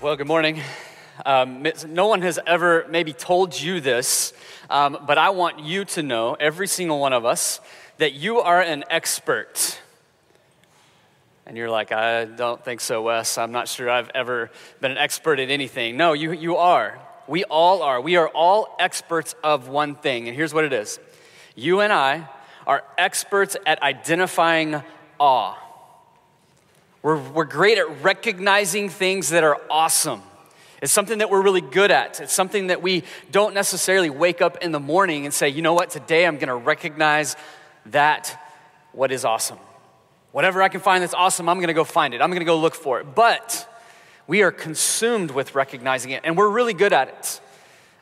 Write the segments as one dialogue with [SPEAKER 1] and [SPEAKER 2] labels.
[SPEAKER 1] Well, good morning. Um, no one has ever maybe told you this, um, but I want you to know, every single one of us, that you are an expert. And you're like, I don't think so, Wes. I'm not sure I've ever been an expert at anything. No, you, you are. We all are. We are all experts of one thing. And here's what it is you and I are experts at identifying awe. We're, we're great at recognizing things that are awesome. It's something that we're really good at. It's something that we don't necessarily wake up in the morning and say, you know what, today I'm going to recognize that what is awesome. Whatever I can find that's awesome, I'm going to go find it. I'm going to go look for it. But we are consumed with recognizing it, and we're really good at it.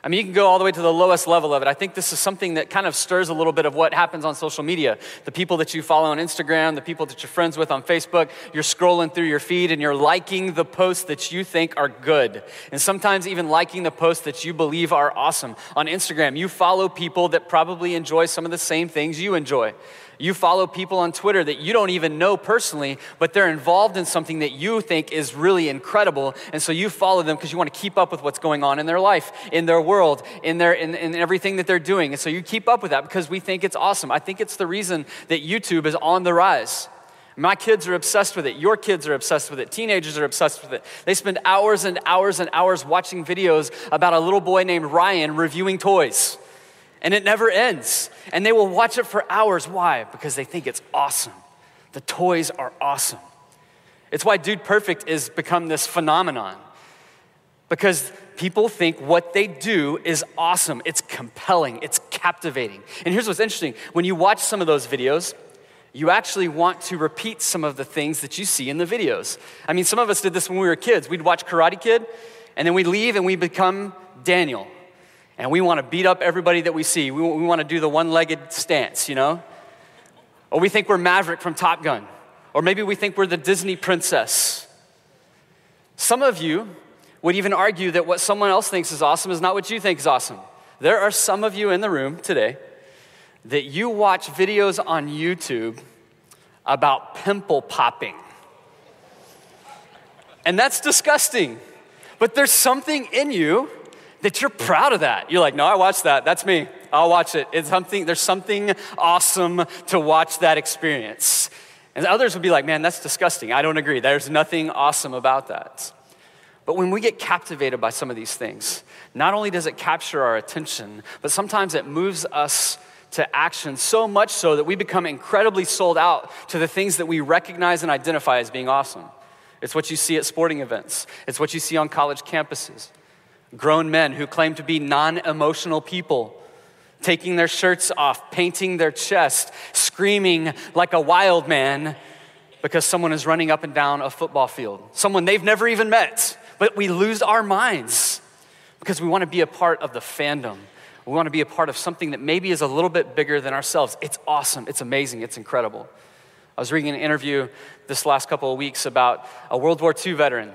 [SPEAKER 1] I mean, you can go all the way to the lowest level of it. I think this is something that kind of stirs a little bit of what happens on social media. The people that you follow on Instagram, the people that you're friends with on Facebook, you're scrolling through your feed and you're liking the posts that you think are good. And sometimes even liking the posts that you believe are awesome. On Instagram, you follow people that probably enjoy some of the same things you enjoy. You follow people on Twitter that you don't even know personally, but they're involved in something that you think is really incredible. And so you follow them because you want to keep up with what's going on in their life, in their world, in, their, in, in everything that they're doing. And so you keep up with that because we think it's awesome. I think it's the reason that YouTube is on the rise. My kids are obsessed with it. Your kids are obsessed with it. Teenagers are obsessed with it. They spend hours and hours and hours watching videos about a little boy named Ryan reviewing toys and it never ends. And they will watch it for hours. Why? Because they think it's awesome. The toys are awesome. It's why Dude Perfect has become this phenomenon. Because people think what they do is awesome, it's compelling, it's captivating. And here's what's interesting when you watch some of those videos, you actually want to repeat some of the things that you see in the videos. I mean, some of us did this when we were kids. We'd watch Karate Kid, and then we'd leave and we'd become Daniel and we want to beat up everybody that we see. We, we want to do the one legged stance, you know? Or we think we're Maverick from Top Gun. Or maybe we think we're the Disney princess. Some of you would even argue that what someone else thinks is awesome is not what you think is awesome. There are some of you in the room today that you watch videos on YouTube about pimple popping. And that's disgusting. But there's something in you that you're proud of that. You're like, no, I watched that. That's me. I'll watch it. It's something, there's something awesome to watch that experience. And others would be like, man, that's disgusting. I don't agree. There's nothing awesome about that. But when we get captivated by some of these things, not only does it capture our attention, but sometimes it moves us to action so much so that we become incredibly sold out to the things that we recognize and identify as being awesome. It's what you see at sporting events, it's what you see on college campuses grown men who claim to be non emotional people, taking their shirts off, painting their chest, screaming like a wild man because someone is running up and down a football field, someone they've never even met. But we lose our minds because we want to be a part of the fandom. We want to be a part of something that maybe is a little bit bigger than ourselves. It's awesome, it's amazing, it's incredible. I was reading an interview this last couple of weeks about a World War II veteran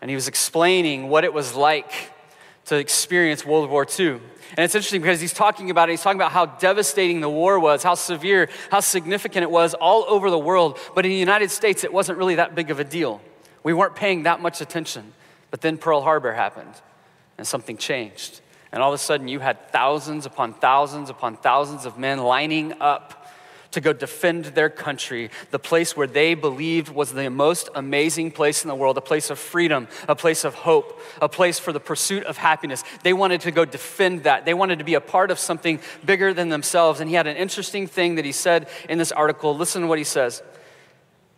[SPEAKER 1] and he was explaining what it was like to experience World War II. And it's interesting because he's talking about it, he's talking about how devastating the war was, how severe, how significant it was all over the world. But in the United States, it wasn't really that big of a deal. We weren't paying that much attention. But then Pearl Harbor happened, and something changed. And all of a sudden, you had thousands upon thousands upon thousands of men lining up to go defend their country, the place where they believed was the most amazing place in the world, a place of freedom, a place of hope, a place for the pursuit of happiness. They wanted to go defend that. They wanted to be a part of something bigger than themselves. And he had an interesting thing that he said in this article. Listen to what he says.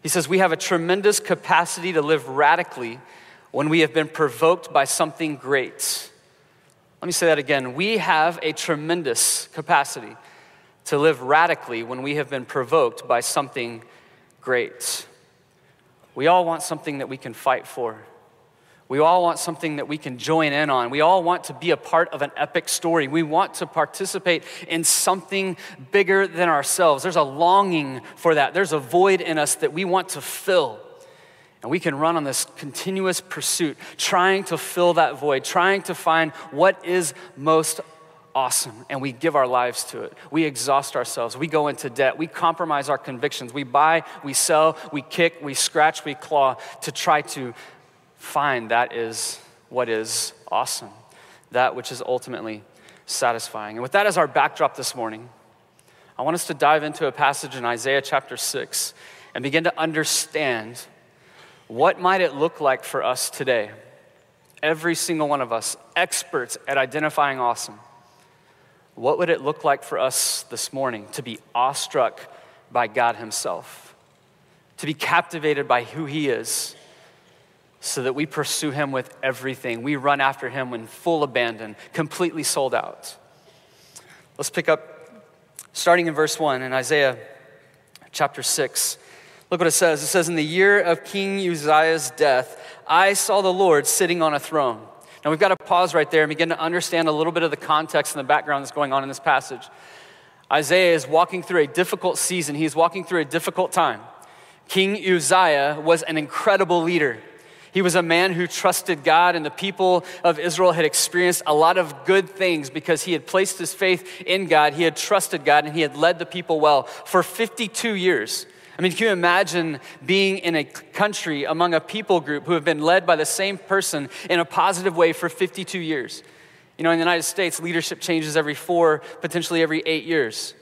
[SPEAKER 1] He says, We have a tremendous capacity to live radically when we have been provoked by something great. Let me say that again. We have a tremendous capacity to live radically when we have been provoked by something great. We all want something that we can fight for. We all want something that we can join in on. We all want to be a part of an epic story. We want to participate in something bigger than ourselves. There's a longing for that. There's a void in us that we want to fill. And we can run on this continuous pursuit, trying to fill that void, trying to find what is most awesome and we give our lives to it. We exhaust ourselves. We go into debt. We compromise our convictions. We buy, we sell, we kick, we scratch, we claw to try to find that is what is awesome, that which is ultimately satisfying. And with that as our backdrop this morning, I want us to dive into a passage in Isaiah chapter 6 and begin to understand what might it look like for us today? Every single one of us, experts at identifying awesome. What would it look like for us this morning to be awestruck by God Himself? To be captivated by who He is, so that we pursue Him with everything. We run after Him in full abandon, completely sold out. Let's pick up starting in verse 1 in Isaiah chapter 6. Look what it says. It says, In the year of King Uzziah's death, I saw the Lord sitting on a throne. Now we've got to pause right there and begin to understand a little bit of the context and the background that's going on in this passage. Isaiah is walking through a difficult season, he's walking through a difficult time. King Uzziah was an incredible leader. He was a man who trusted God, and the people of Israel had experienced a lot of good things because he had placed his faith in God, he had trusted God, and he had led the people well for 52 years. I mean, can you imagine being in a country among a people group who have been led by the same person in a positive way for 52 years? You know, in the United States, leadership changes every four, potentially every eight years.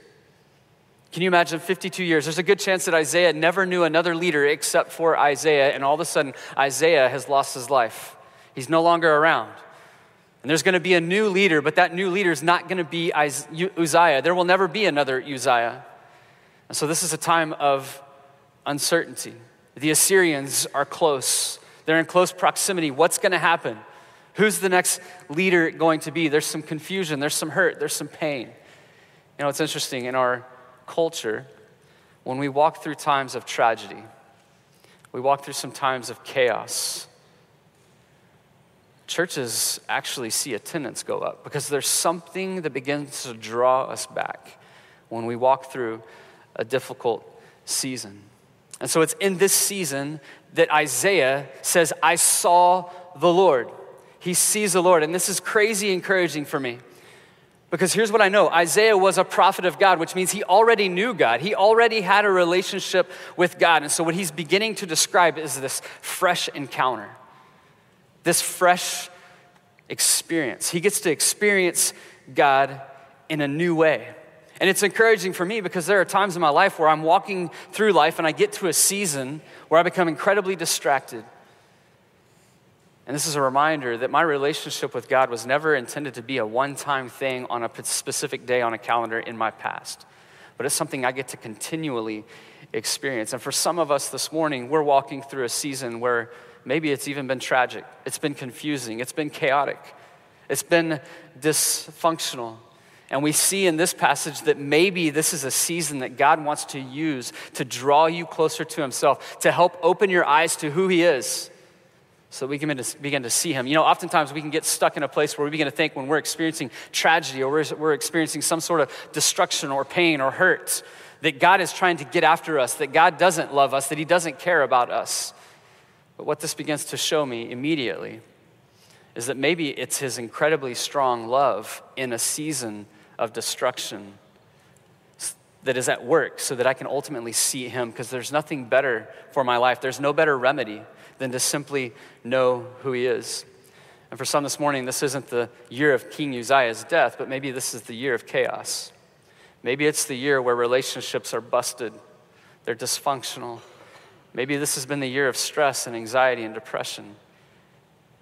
[SPEAKER 1] Can you imagine 52 years? There's a good chance that Isaiah never knew another leader except for Uzziah, and all of a sudden, Uzziah has lost his life. He's no longer around. And there's going to be a new leader, but that new leader is not going to be Uzziah. There will never be another Uzziah. And so, this is a time of uncertainty. The Assyrians are close, they're in close proximity. What's going to happen? Who's the next leader going to be? There's some confusion, there's some hurt, there's some pain. You know, it's interesting in our culture, when we walk through times of tragedy, we walk through some times of chaos. Churches actually see attendance go up because there's something that begins to draw us back when we walk through a difficult season. And so it's in this season that Isaiah says, I saw the Lord. He sees the Lord. And this is crazy encouraging for me. Because here's what I know Isaiah was a prophet of God, which means he already knew God. He already had a relationship with God. And so, what he's beginning to describe is this fresh encounter, this fresh experience. He gets to experience God in a new way. And it's encouraging for me because there are times in my life where I'm walking through life and I get to a season where I become incredibly distracted. And this is a reminder that my relationship with God was never intended to be a one time thing on a specific day on a calendar in my past, but it's something I get to continually experience. And for some of us this morning, we're walking through a season where maybe it's even been tragic, it's been confusing, it's been chaotic, it's been dysfunctional. And we see in this passage that maybe this is a season that God wants to use to draw you closer to Himself, to help open your eyes to who He is, so we can begin to see Him. You know, oftentimes we can get stuck in a place where we begin to think when we're experiencing tragedy or we're experiencing some sort of destruction or pain or hurt, that God is trying to get after us, that God doesn't love us, that He doesn't care about us. But what this begins to show me immediately is that maybe it's His incredibly strong love in a season of destruction that is at work so that I can ultimately see him because there's nothing better for my life. There's no better remedy than to simply know who he is. And for some this morning, this isn't the year of King Uzziah's death, but maybe this is the year of chaos. Maybe it's the year where relationships are busted, they're dysfunctional. Maybe this has been the year of stress and anxiety and depression.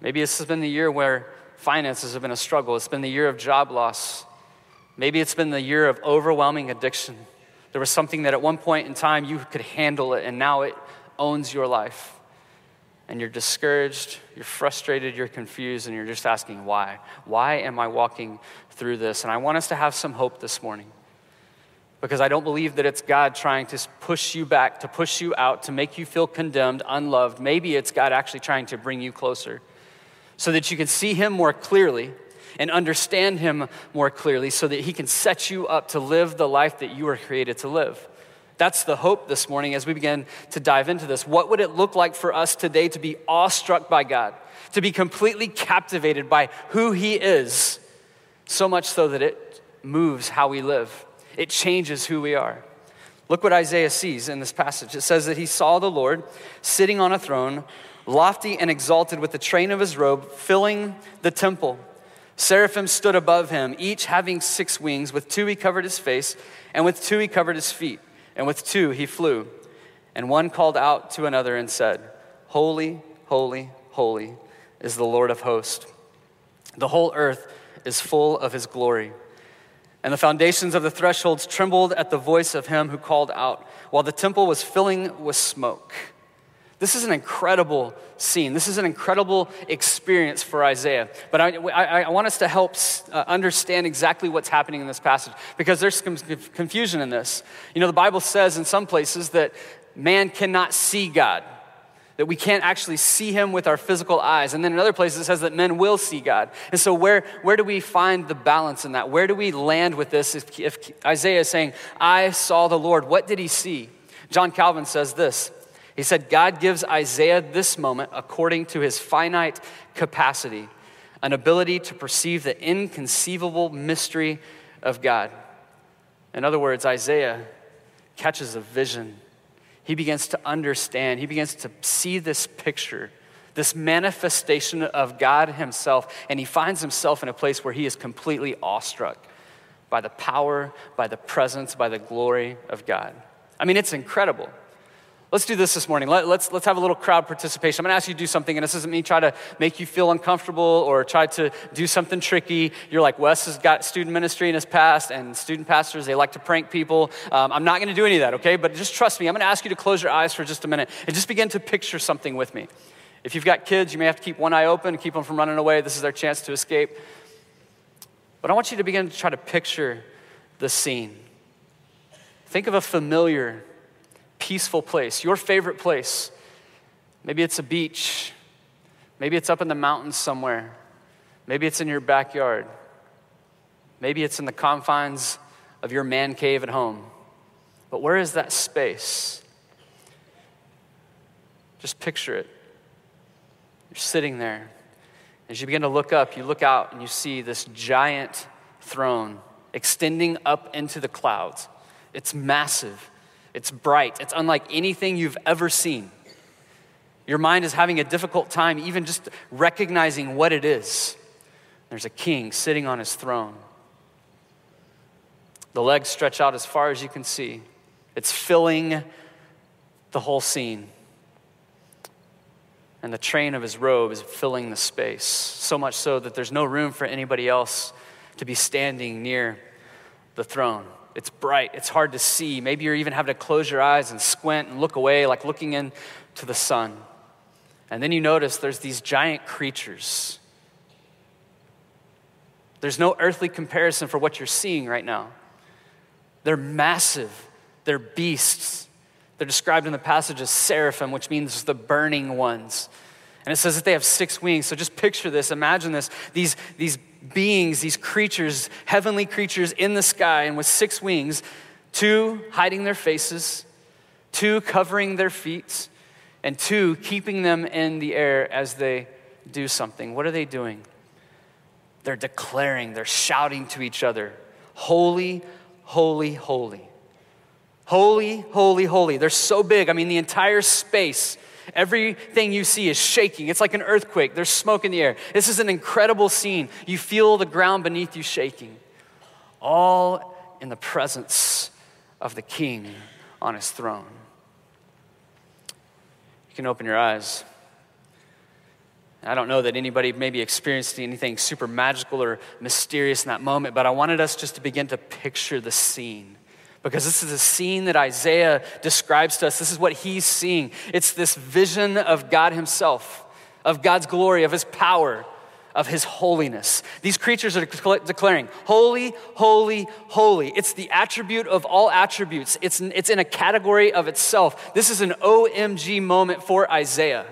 [SPEAKER 1] Maybe this has been the year where finances have been a struggle. It's been the year of job loss. Maybe it's been the year of overwhelming addiction. There was something that at one point in time you could handle it, and now it owns your life. And you're discouraged, you're frustrated, you're confused, and you're just asking, why? Why am I walking through this? And I want us to have some hope this morning. Because I don't believe that it's God trying to push you back, to push you out, to make you feel condemned, unloved. Maybe it's God actually trying to bring you closer so that you can see Him more clearly and understand Him more clearly so that He can set you up to live the life that you were created to live. That's the hope this morning as we begin to dive into this. What would it look like for us today to be awestruck by God, to be completely captivated by who He is, so much so that it moves how we live? It changes who we are. Look what Isaiah sees in this passage. It says that he saw the Lord sitting on a throne lofty and exalted with the train of his robe, filling the temple. Seraphim stood above him, each having six wings. With two he covered his face, and with two he covered his feet, and with two he flew. And one called out to another and said, Holy, holy, holy is the Lord of hosts. The whole earth is full of his glory. And the foundations of the thresholds trembled at the voice of him who called out, while the temple was filling with smoke. This is an incredible scene. This is an incredible experience for Isaiah. But I, I, I want us to help uh, understand exactly what's happening in this passage because there's some confusion in this. You know, the Bible says in some places that man cannot see God, that we can't actually see him with our physical eyes. And then in other places it says that men will see God. And so, where, where do we find the balance in that? Where do we land with this if, if Isaiah is saying, I saw the Lord? What did he see? John Calvin says this. He said, God gives Isaiah this moment according to his finite capacity, an ability to perceive the inconceivable mystery of God. In other words, Isaiah catches a vision. He begins to understand, he begins to see this picture, this manifestation of God himself, and he finds himself in a place where he is completely awestruck by the power, by the presence, by the glory of God. I mean, it's incredible. Let's do this this morning. Let, us let's, let's have a little crowd participation. I'm going to ask you to do something, and this isn't me try to make you feel uncomfortable or try to do something tricky. You're like, Wes has got student ministry in his past, and student pastors, they like to prank people. Um, I'm not going to do any of that, okay? But just trust me. I'm going to ask you to close your eyes for just a minute and just begin to picture something with me. If you've got kids, you may have to keep one eye open keep them from running away. This is their chance to escape. But I want you to begin to try to picture the scene. Think of a familiar peaceful place, your favorite place. Maybe it's a beach. Maybe it's up in the mountains somewhere. Maybe it's in your backyard. Maybe it's in the confines of your man cave at home. But where is that space? Just picture it. You're sitting there. As you begin to look up, you look out and you see this giant throne extending up into the clouds. It's massive. It's bright. It's unlike anything you've ever seen. Your mind is having a difficult time even just recognizing what it is. There's a king sitting on his throne. The legs stretch out as far as you can see. It's filling the whole scene. And the train of his robe is filling the space, so much so that there's no room for anybody else to be standing near the throne. It's bright, it's hard to see. Maybe you're even having to close your eyes and squint and look away, like looking into the sun. And then you notice there's these giant creatures. There's no earthly comparison for what you're seeing right now. They're massive, they're beasts. They're described in the passage as seraphim, which means the burning ones. And it says that they have six wings. So just picture this, imagine this. These, these beings, these creatures, heavenly creatures in the sky and with six wings, two hiding their faces, two covering their feet, and two keeping them in the air as they do something. What are they doing? They're declaring, they're shouting to each other, Holy, holy, holy. Holy, holy, holy. They're so big. I mean, the entire space Everything you see is shaking. It's like an earthquake. There's smoke in the air. This is an incredible scene. You feel the ground beneath you shaking, all in the presence of the king on his throne. You can open your eyes. I don't know that anybody maybe experienced anything super magical or mysterious in that moment, but I wanted us just to begin to picture the scene because this is a scene that Isaiah describes to us. This is what he's seeing. It's this vision of God Himself, of God's glory, of His power, of His holiness. These creatures are declaring, Holy, holy, holy. It's the attribute of all attributes, it's, it's in a category of itself. This is an OMG moment for Isaiah.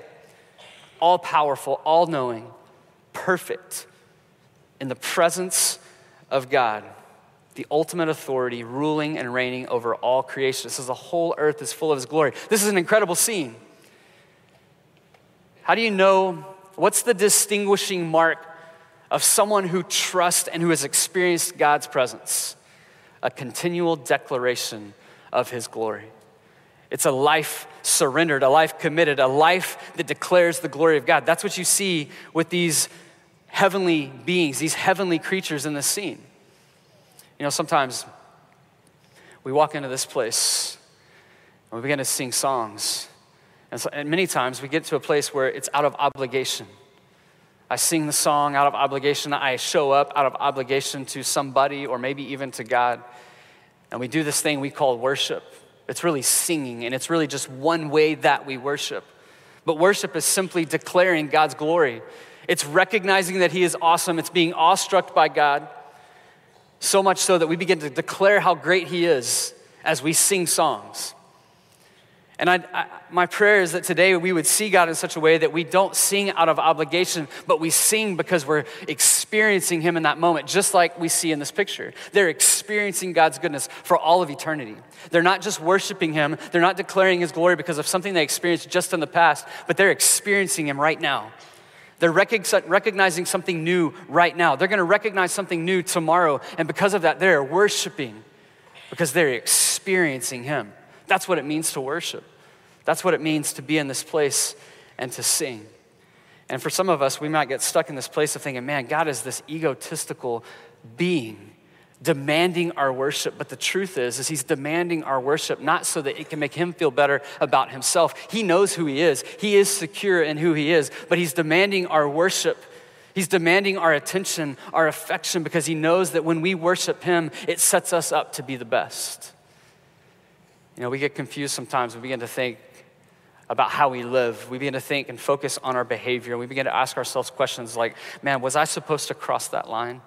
[SPEAKER 1] All powerful, all knowing, perfect, in the presence of God the ultimate authority, ruling and reigning over all creation. This is the whole earth is full of his glory. This is an incredible scene. How do you know what's the distinguishing mark of someone who trusts and who has experienced God's presence? A continual declaration of his glory. It's a life surrendered, a life committed, a life that declares the glory of God. That's what you see with these heavenly beings, these heavenly creatures in this scene. You know, sometimes we walk into this place and we begin to sing songs. And, so, and many times we get to a place where it's out of obligation. I sing the song out of obligation. I show up out of obligation to somebody or maybe even to God. And we do this thing we call worship. It's really singing, and it's really just one way that we worship. But worship is simply declaring God's glory. It's recognizing that He is awesome. It's being awestruck by God, so much so that we begin to declare how great He is as we sing songs. And I, I, my prayer is that today we would see God in such a way that we don't sing out of obligation, but we sing because we're experiencing Him in that moment, just like we see in this picture. They're experiencing God's goodness for all of eternity. They're not just worshiping Him, they're not declaring His glory because of something they experienced just in the past, but they're experiencing Him right now. They're recognizing something new right now. They're going to recognize something new tomorrow, and because of that, they're worshiping because they're experiencing Him. That's what it means to worship. That's what it means to be in this place and to sing. And for some of us, we might get stuck in this place of thinking, man, God is this egotistical being demanding our worship but the truth is is he's demanding our worship not so that it can make him feel better about himself he knows who he is he is secure in who he is but he's demanding our worship he's demanding our attention our affection because he knows that when we worship him it sets us up to be the best you know, we get confused sometimes. We begin to think about how we live. We begin to think and focus on our behavior. We begin to ask ourselves questions like, man, was I supposed to cross that line?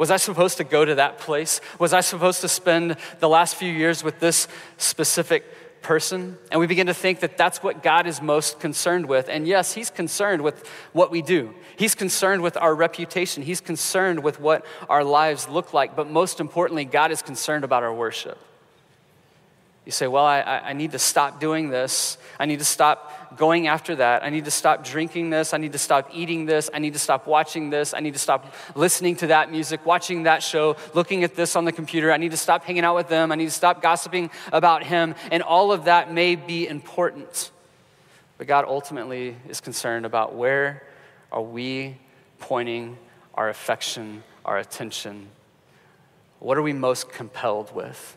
[SPEAKER 1] Was I supposed to go to that place? Was I supposed to spend the last few years with this specific person? And we begin to think that that's what God is most concerned with. And yes, He's concerned with what we do, He's concerned with our reputation, He's concerned with what our lives look like. But most importantly, God is concerned about our worship. You say, Well, I, I need to stop doing this. I need to stop going after that. I need to stop drinking this. I need to stop eating this. I need to stop watching this. I need to stop listening to that music, watching that show, looking at this on the computer. I need to stop hanging out with them. I need to stop gossiping about him. And all of that may be important. But God ultimately is concerned about where are we pointing our affection, our attention? What are we most compelled with?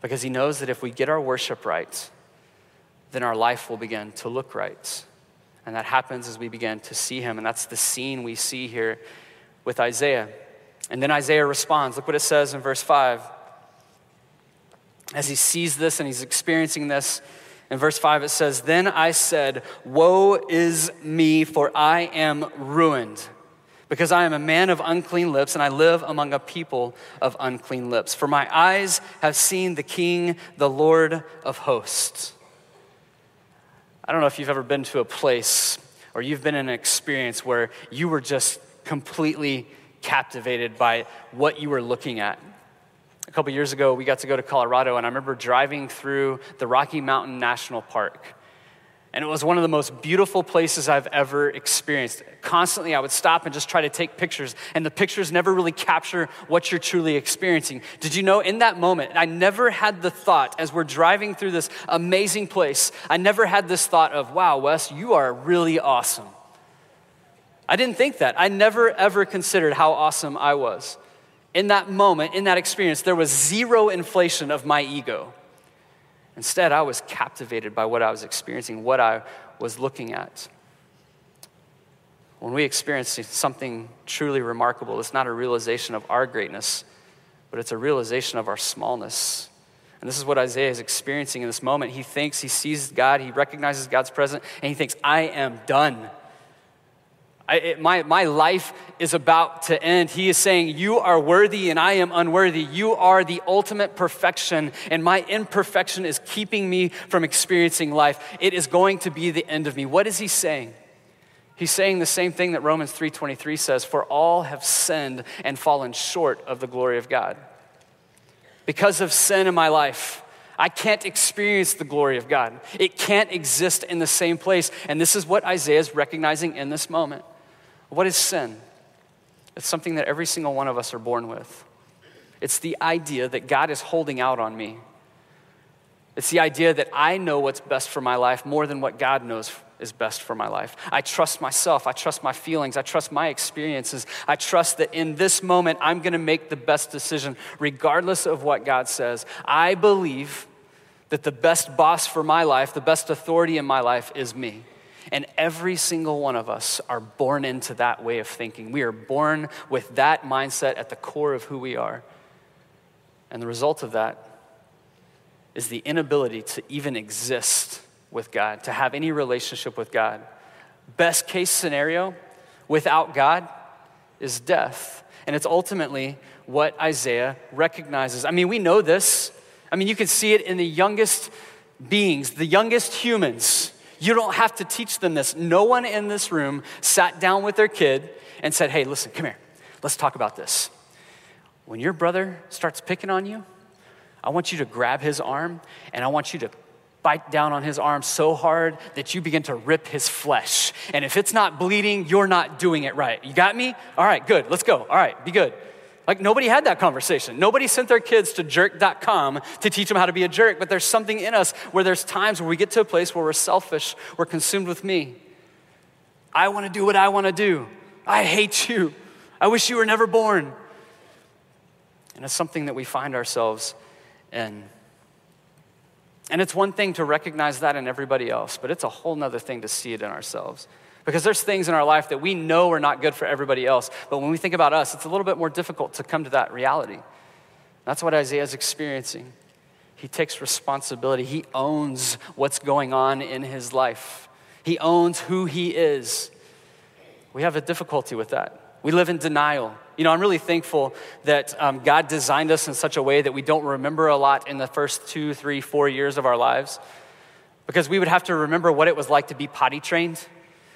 [SPEAKER 1] Because he knows that if we get our worship right, then our life will begin to look right. And that happens as we begin to see him. And that's the scene we see here with Isaiah. And then Isaiah responds. Look what it says in verse 5. As he sees this and he's experiencing this, in verse 5 it says, Then I said, Woe is me, for I am ruined because I am a man of unclean lips, and I live among a people of unclean lips. For my eyes have seen the King, the Lord of hosts. I don't know if you've ever been to a place or you've been in an experience where you were just completely captivated by what you were looking at. A couple years ago, we got to go to Colorado, and I remember driving through the Rocky Mountain National Park. And it was one of the most beautiful places I've ever experienced. Constantly, I would stop and just try to take pictures, and the pictures never really capture what you're truly experiencing. Did you know in that moment, I never had the thought as we're driving through this amazing place, I never had this thought of, wow, Wes, you are really awesome. I didn't think that. I never ever considered how awesome I was. In that moment, in that experience, there was zero inflation of my ego. Instead, I was captivated by what I was experiencing, what I was looking at. When we experience something truly remarkable, it's not a realization of our greatness, but it's a realization of our smallness. And this is what Isaiah is experiencing in this moment. He thinks, he sees God, he recognizes God's presence, and he thinks, I am done. I, it, my, my life is about to end. He is saying, You are worthy and I am unworthy. You are the ultimate perfection, and my imperfection is keeping me from experiencing life. It is going to be the end of me. What is he saying? He's saying the same thing that Romans 3:23 says, "For all have sinned and fallen short of the glory of God." Because of sin in my life, I can't experience the glory of God. It can't exist in the same place. And this is what Isaiah is recognizing in this moment. What is sin? It's something that every single one of us are born with. It's the idea that God is holding out on me. It's the idea that I know what's best for my life more than what God knows is best for my life. I trust myself. I trust my feelings. I trust my experiences. I trust that in this moment, I'm going to make the best decision, regardless of what God says. I believe that the best boss for my life, the best authority in my life is me. And every single one of us are born into that way of thinking. We are born with that mindset at the core of who we are. And the result of that is the inability to even exist with God, to have any relationship with God. Best case scenario, without God, is death. And it's ultimately what Isaiah recognizes. I mean, we know this. I mean, you can see it in the youngest beings, the youngest humans. You don't have to teach them this. No one in this room sat down with their kid and said, Hey, listen, come here. Let's talk about this. When your brother starts picking on you, I want you to grab his arm and I want you to bite down on his arm so hard that you begin to rip his flesh. And if it's not bleeding, you're not doing it right. You got me? All right, good. Let's go. All right, be good. Like nobody had that conversation. Nobody sent their kids to jerk.com to teach them how to be a jerk, but there's something in us where there's times where we get to a place where we're selfish, we're consumed with me. I want to do what I want to do. I hate you. I wish you were never born. And it's something that we find ourselves in. And it's one thing to recognize that in everybody else, but it's a whole nother thing to see it in ourselves. Because there's things in our life that we know are not good for everybody else, but when we think about us, it's a little bit more difficult to come to that reality. That's what Isaiah is experiencing. He takes responsibility, he owns what's going on in his life, he owns who he is. We have a difficulty with that. We live in denial. You know, I'm really thankful that um, God designed us in such a way that we don't remember a lot in the first two, three, four years of our lives because we would have to remember what it was like to be potty trained.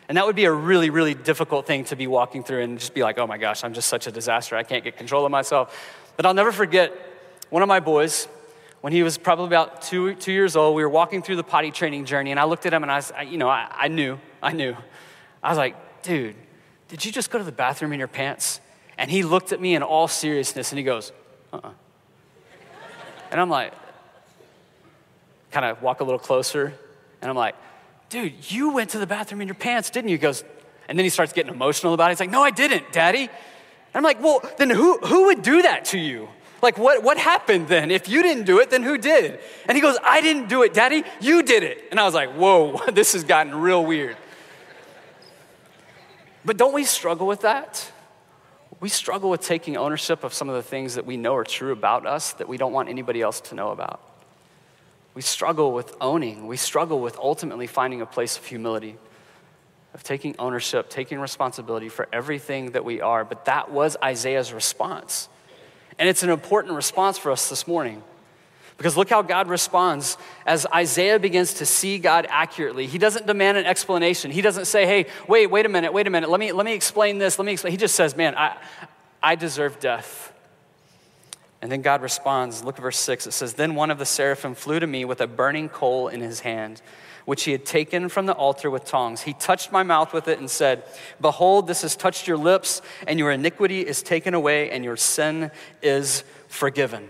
[SPEAKER 1] And that would be a really, really difficult thing to be walking through and just be like, oh my gosh, I'm just such a disaster. I can't get control of myself. But I'll never forget one of my boys, when he was probably about two, two years old, we were walking through the potty training journey, and I looked at him and I, was, I you know, I, I knew, I knew. I was like, dude, did you just go to the bathroom in your pants? And he looked at me in all seriousness and he goes, uh uh-uh. uh And I'm like, kind of walk a little closer. And I'm like, dude, you went to the bathroom in your pants, didn't you? He goes, and then he starts getting emotional about it. He's like, no, I didn't, daddy. And I'm like, well, then who, who would do that to you? Like, what, what happened then? If you didn't do it, then who did? And he goes, I didn't do it, daddy. You did it. And I was like, whoa, this has gotten real weird. But don't we struggle with that? we struggle with taking ownership of some of the things that we know are true about us that we don't want anybody else to know about. We struggle with owning. We struggle with ultimately finding a place of humility, of taking ownership, taking responsibility for everything that we are. But that was Isaiah's response. And it's an important response for us this morning. Because look how God responds as Isaiah begins to see God accurately. He doesn't demand an explanation. He doesn't say, hey, wait, wait a minute, wait a minute, let me, let me explain this, let me explain. He just says, man, I, I deserve death. And then God responds. Look at verse 6. It says, Then one of the seraphim flew to me with a burning coal in his hand, which he had taken from the altar with tongs. He touched my mouth with it and said, Behold, this has touched your lips, and your iniquity is taken away, and your sin is forgiven.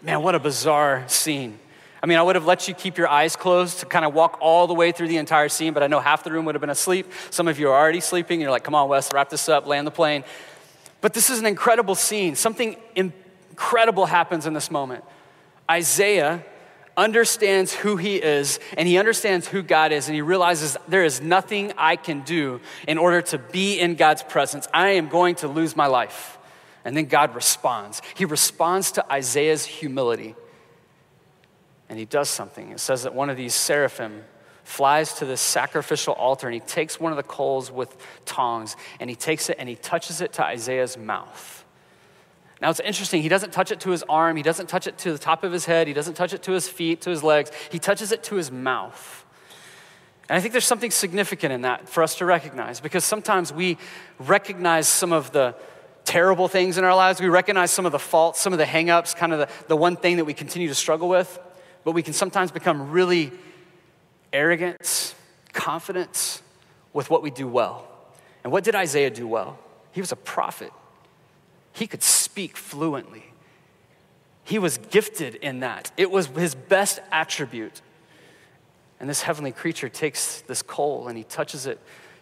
[SPEAKER 1] Man, what a bizarre scene. I mean, I would have let you keep your eyes closed to kind of walk all the way through the entire scene, but I know half the room would have been asleep. Some of you are already sleeping. You're like, come on, Wes, wrap this up, land the plane. But this is an incredible scene. Something incredible happens in this moment. Isaiah understands who he is, and he understands who God is, and he realizes there is nothing I can do in order to be in God's presence. I am going to lose my life. And then God responds. He responds to Isaiah's humility. And he does something. It says that one of these seraphim flies to this sacrificial altar and he takes one of the coals with tongs and he takes it and he touches it to Isaiah's mouth. Now it's interesting, he doesn't touch it to his arm, he doesn't touch it to the top of his head, he doesn't touch it to his feet, to his legs, he touches it to his mouth. And I think there's something significant in that for us to recognize because sometimes we recognize some of the terrible things in our lives. We recognize some of the faults, some of the hangups, kind of the, the one thing that we continue to struggle with. But we can sometimes become really arrogant, confident with what we do well. And what did Isaiah do well? He was a prophet, he could speak fluently. He was gifted in that, it was his best attribute. And this heavenly creature takes this coal and he touches it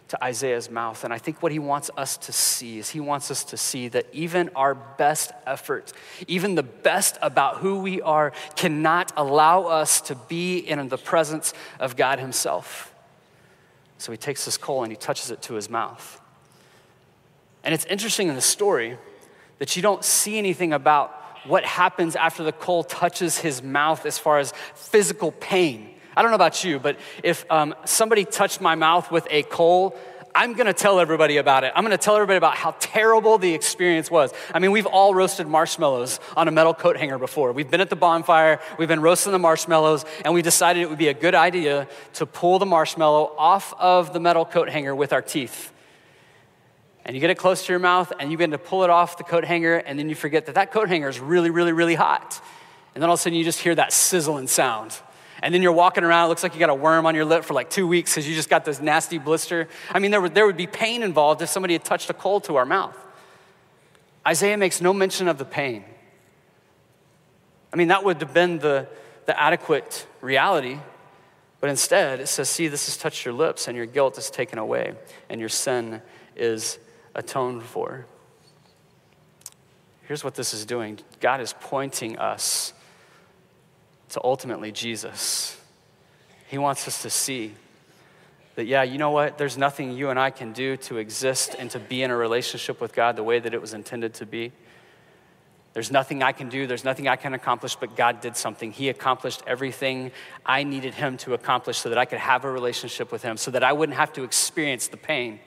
[SPEAKER 1] to Isaiah's mouth. And I think what he wants us to see is he wants us to see that even our best effort, even the best about who we are, cannot allow us to be in the presence of God himself. So he takes this coal and he touches it to his mouth. And it's interesting in the story that you don't see anything about what happens after the coal touches his mouth as far as physical pain. I don't know about you, but if um, somebody touched my mouth with a coal, I'm gonna tell everybody about it. I'm gonna tell everybody about how terrible the experience was. I mean, we've all roasted marshmallows on a metal coat hanger before. We've been at the bonfire, we've been roasting the marshmallows, and we decided it would be a good idea to pull the marshmallow off of the metal coat hanger with our teeth. And you get it close to your mouth, and you begin to pull it off the coat hanger, and then you forget that that coat hanger is really, really, really hot. And then all of a sudden, you just hear that sizzling sound. And then you're walking around, it looks like you got a worm on your lip for like two weeks because you just got this nasty blister. I mean, there would, there would be pain involved if somebody had touched a coal to our mouth. Isaiah makes no mention of the pain. I mean, that would have been the, the adequate reality. But instead, it says, See, this has touched your lips, and your guilt is taken away, and your sin is atoned for. Here's what this is doing God is pointing us to ultimately Jesus. He wants us to see that, yeah, you know what? There's nothing you and I can do to exist and to be in a relationship with God the way that it was intended to be. There's nothing I can do, there's nothing I can accomplish, but God did something. He accomplished everything I needed Him to accomplish so that I could have a relationship with Him, so that I wouldn't have to experience the pain,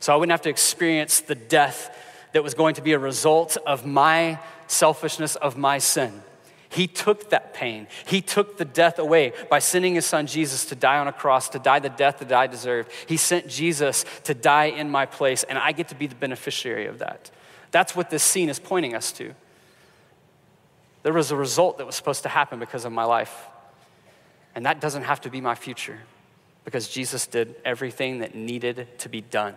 [SPEAKER 1] so I wouldn't have to experience the death that was going to be a result of my selfishness, of my sin. He took that pain. He took the death away by sending his son Jesus to die on a cross, to die the death that I deserved. He sent Jesus to die in my place, and I get to be the beneficiary of that. That's what this scene is pointing us to. There was a result that was supposed to happen because of my life, and that doesn't have to be my future because Jesus did everything that needed to be done.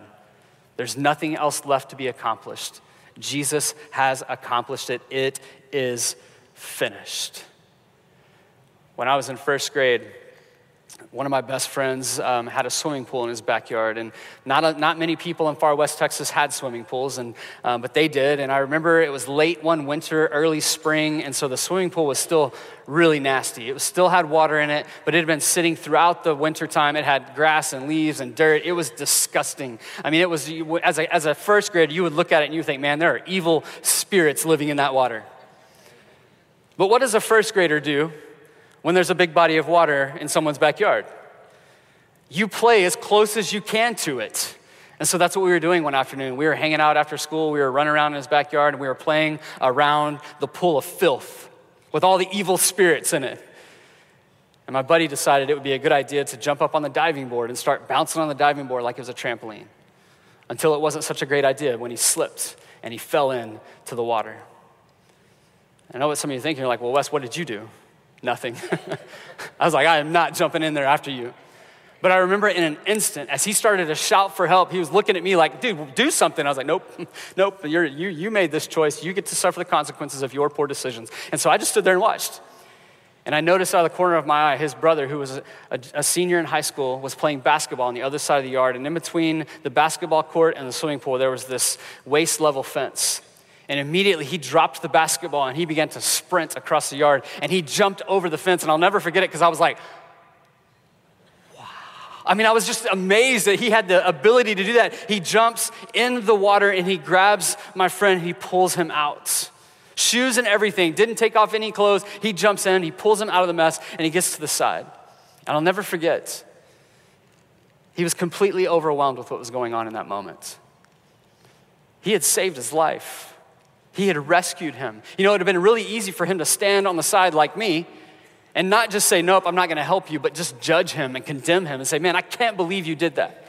[SPEAKER 1] There's nothing else left to be accomplished. Jesus has accomplished it. It is finished. When I was in first grade, one of my best friends um, had a swimming pool in his backyard, and not, a, not many people in far west Texas had swimming pools, and, um, but they did. And I remember it was late one winter, early spring, and so the swimming pool was still really nasty. It was, still had water in it, but it had been sitting throughout the winter time. It had grass and leaves and dirt. It was disgusting. I mean, it was, as a, as a first grader, you would look at it and you would think, man, there are evil spirits living in that water. But what does a first grader do when there's a big body of water in someone's backyard? You play as close as you can to it. And so that's what we were doing one afternoon. We were hanging out after school, we were running around in his backyard, and we were playing around the pool of filth with all the evil spirits in it. And my buddy decided it would be a good idea to jump up on the diving board and start bouncing on the diving board like it was a trampoline until it wasn't such a great idea when he slipped and he fell into the water. I know what some of you are thinking. You're like, well, Wes, what did you do? Nothing. I was like, I am not jumping in there after you. But I remember in an instant, as he started to shout for help, he was looking at me like, dude, do something. I was like, nope, nope, You're, you, you made this choice. You get to suffer the consequences of your poor decisions. And so I just stood there and watched. And I noticed out of the corner of my eye, his brother, who was a, a, a, senior in high school, was playing basketball on the other side of the yard. And in between the basketball court and the swimming pool, there was this waist level fence. And immediately he dropped the basketball and he began to sprint across the yard and he jumped over the fence. And I'll never forget it because I was like, wow. I mean, I was just amazed that he had the ability to do that. He jumps in the water and he grabs my friend, he pulls him out. Shoes and everything, didn't take off any clothes. He jumps in, he pulls him out of the mess, and he gets to the side. And I'll never forget, he was completely overwhelmed with what was going on in that moment. He had saved his life. He had rescued him. You know, it would have been really easy for him to stand on the side like me and not just say, Nope, I'm not going to help you, but just judge him and condemn him and say, Man, I can't believe you did that.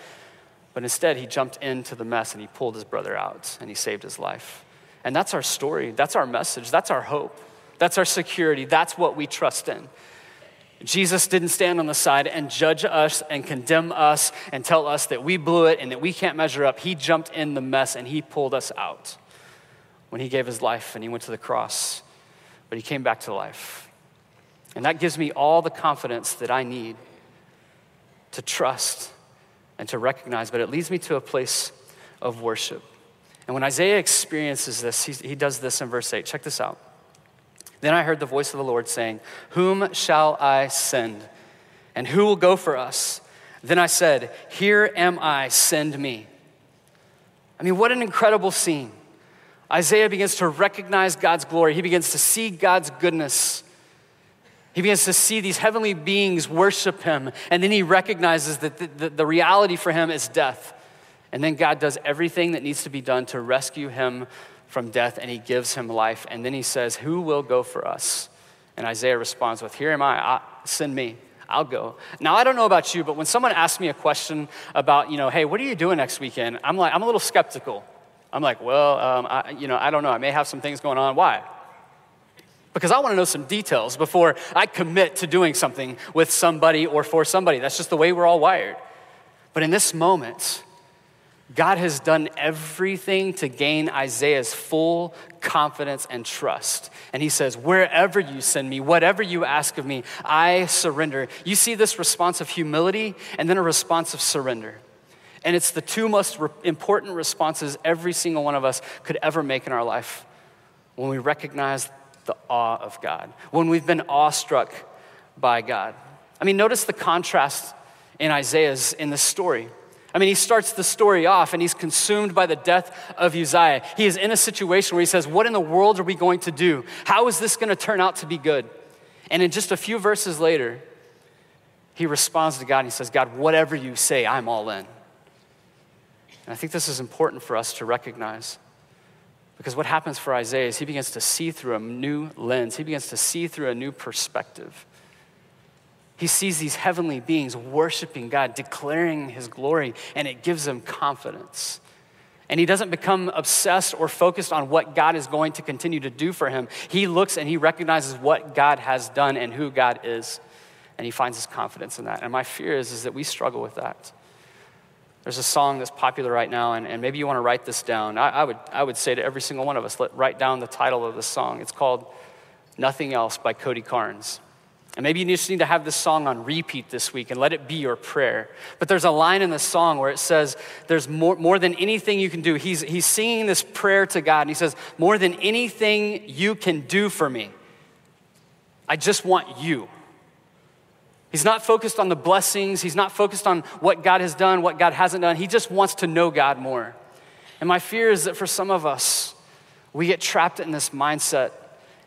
[SPEAKER 1] But instead, he jumped into the mess and he pulled his brother out and he saved his life. And that's our story. That's our message. That's our hope. That's our security. That's what we trust in. Jesus didn't stand on the side and judge us and condemn us and tell us that we blew it and that we can't measure up. He jumped in the mess and he pulled us out when he gave his life and he went to the cross. but he came back to life. And that gives me all the confidence that I need to trust and to recognize, but it leads me to a place of worship. And when Isaiah experiences this, he, he does this in verse 8. Check this out. Then I heard the voice of the Lord saying, Whom shall I send? And who will go for us? Then I said, Here am I, send me. I mean, what an incredible scene. Isaiah begins to recognize God's glory, he begins to see God's goodness. He begins to see these heavenly beings worship him, and then he recognizes that the, the, the, reality for him is death. And then God does everything that needs to be done to rescue him from death, and he gives him life. And then he says, Who will go for us? And Isaiah responds with, Here am I, I send me. I'll go. Now, I don't know about you, but when someone asks me a question about, you know, hey, what are you doing next weekend? I'm like, I'm a little skeptical. I'm like, well, um, I, you know, I don't know. I may have some things going on. Why? Because I want to know some details before I commit to doing something with somebody or for somebody. That's just the way we're all wired. But in this moment, God has done everything to gain Isaiah's full confidence and trust. And he says, Wherever you send me, whatever you ask of me, I surrender. You see this response of humility and then a response of surrender. And it's the two most re- important responses every single one of us could ever make in our life when we recognize the awe of God, when we've been awestruck by God. I mean, notice the contrast in Isaiah's in this story. I mean, he starts the story off and he's consumed by the death of Uzziah. He is in a situation where he says, What in the world are we going to do? How is this going to turn out to be good? And in just a few verses later, he responds to God and he says, God, whatever you say, I'm all in. And I think this is important for us to recognize. Because what happens for Isaiah is he begins to see through a new lens, he begins to see through a new perspective. He sees these heavenly beings worshiping God, declaring his glory, and it gives him confidence. And he doesn't become obsessed or focused on what God is going to continue to do for him. He looks and he recognizes what God has done and who God is. And he finds his confidence in that. And my fear is, is that we struggle with that. There's a song that's popular right now, and, and maybe you want to write this down. I, I, would, I would say to every single one of us, let, write down the title of the song. It's called Nothing Else by Cody Carnes. And maybe you just need to have this song on repeat this week and let it be your prayer. But there's a line in the song where it says, There's more, more than anything you can do. He's, he's singing this prayer to God, and he says, More than anything you can do for me, I just want you. He's not focused on the blessings, he's not focused on what God has done, what God hasn't done. He just wants to know God more. And my fear is that for some of us, we get trapped in this mindset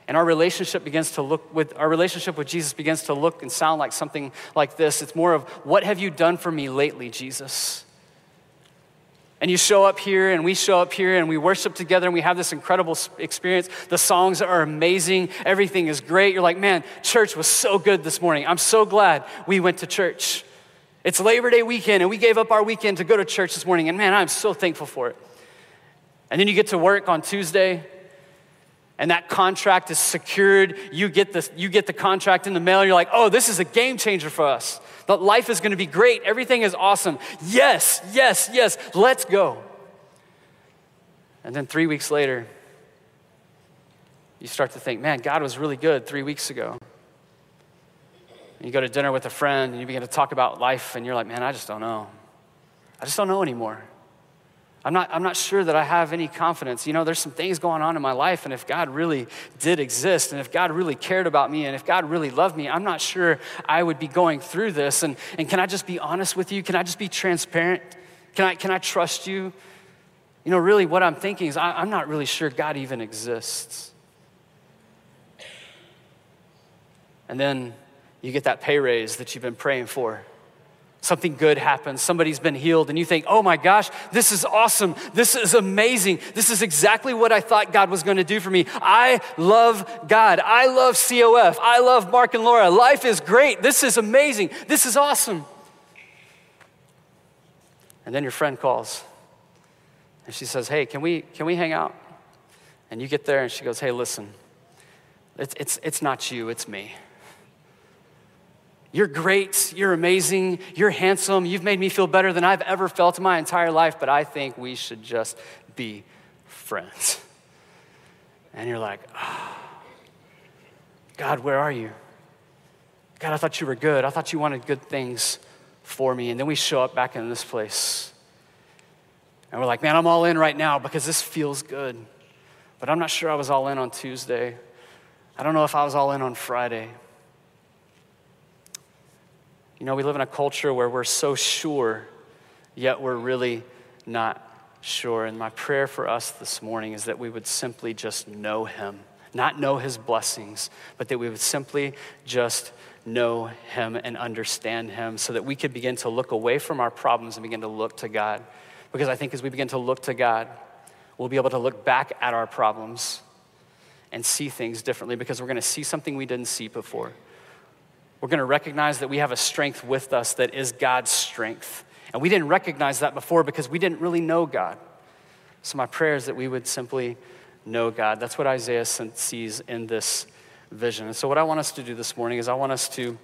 [SPEAKER 1] and our relationship begins to look with our relationship with Jesus begins to look and sound like something like this. It's more of what have you done for me lately, Jesus? And you show up here, and we show up here, and we worship together, and we have this incredible experience. The songs are amazing. Everything is great. You're like, man, church was so good this morning. I'm so glad we went to church. It's Labor Day weekend, and we gave up our weekend to go to church this morning, and man, I'm so thankful for it. And then you get to work on Tuesday, and that contract is secured. You get, the, you get the contract in the mail. You're like, oh, this is a game changer for us. That life is going to be great. Everything is awesome. Yes, yes, yes, let's go. And then three weeks later, you start to think, man, God was really good three weeks ago. And you go to dinner with a friend and you begin to talk about life, and you're like, man, I just don't know. I just don't know anymore. I'm not, I'm not sure that I have any confidence. You know, there's some things going on in my life, and if God really did exist, and if God really cared about me, and if God really loved me, I'm not sure I would be going through this. And, and can I just be honest with you? Can I just be transparent? Can I, can I trust you? You know, really, what I'm thinking is I, I'm not really sure God even exists. And then you get that pay raise that you've been praying for something good happens, somebody's been healed, and you think, oh my gosh, this is awesome. This is amazing. This is exactly what I thought God was going to do for me. I love God. I love COF. I love Mark and Laura. Life is great. This is amazing. This is awesome. And then your friend calls and she says, hey, can we, can we hang out? And you get there and she goes, hey, listen, it's, it's, it's not you, it's me. You're great, you're amazing, you're handsome, you've made me feel better than I've ever felt in my entire life, but I think we should just be friends. And you're like, oh. God, where are you? God, I thought you were good. I thought you wanted good things for me. And then we show up back in this place. And we're like, man, I'm all in right now because this feels good. But I'm not sure I was all in on Tuesday. I don't know if I was all in on Friday. You know, we live in a culture where we're so sure, yet we're really not sure. And my prayer for us this morning is that we would simply just know Him, not know His blessings, but that we would simply just know Him and understand Him so that we could begin to look away from our problems and begin to look to God. Because I think as we begin to look to God, we'll be able to look back at our problems and see things differently because we're going to see something we didn't see before. We're going to recognize that we have a strength with us that is God's strength. And we didn't recognize that before because we didn't really know God. So, my prayer is that we would simply know God. That's what Isaiah sees in this vision. And so, what I want us to do this morning is I want us to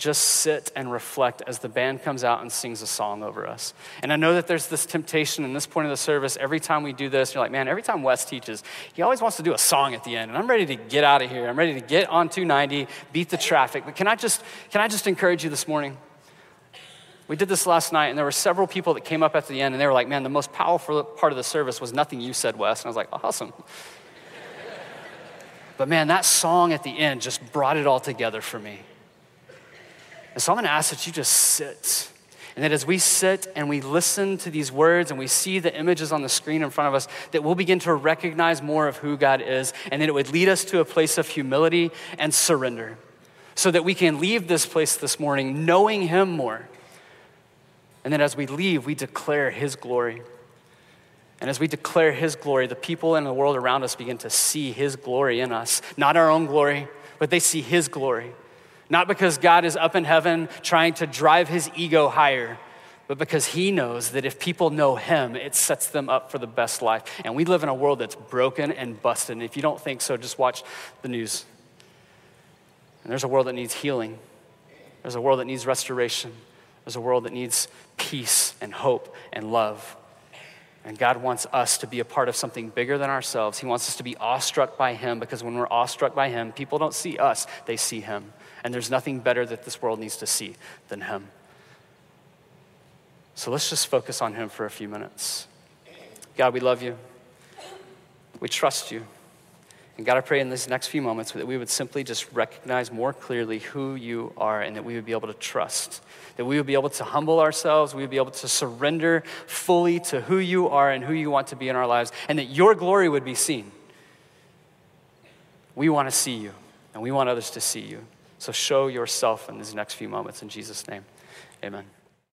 [SPEAKER 1] just sit and reflect as the band comes out and sings a song over us. And I know that there's this temptation in this point of the service. Every time we do this, you're like, man, every time Wes teaches, he always wants to do a song at the end. And I'm ready to get out of here. I'm ready to get on 290, beat the traffic. But can I just, can I just encourage you this morning? We did this last night, and there were several people that came up at the end, and they were like, man, the most powerful part of the service was nothing you said, Wes. And I was like, awesome. but man, that song at the end just brought it all together for me. And so I'm going to ask that you just sit. And that as we sit and we listen to these words and we see the images on the screen in front of us, that we'll begin to recognize more of who God is and that it would lead us to a place of humility and surrender so that we can leave this place this morning knowing Him more and then as we leave, we declare His glory. And as we declare His glory, the people in the world around us begin to see His glory in us. Not our own glory, but they see His glory. Not because God is up in heaven trying to drive His ego higher, but because He knows that if people know Him, it sets them up for the best life. And we live in a world that's broken and busted. And if you don't think so, just watch the news. And there's a world that needs healing, there's a world that needs restoration. There's a world that needs peace and hope and love. And God wants us to be a part of something bigger than ourselves. He wants us to be awestruck by Him because when we're awestruck by Him, people don't see us, they see Him. And there's nothing better that this world needs to see than Him. So let's just focus on Him for a few minutes. God, we love you. We trust you. And God, I pray in these next few moments that we would simply just recognize more clearly who you are and that we would be able to trust. That we would be able to humble ourselves, we would be able to surrender fully to who you are and who you want to be in our lives, and that your glory would be seen. We want to see you, and we want others to see you. So show yourself in these next few moments. In Jesus' name, amen.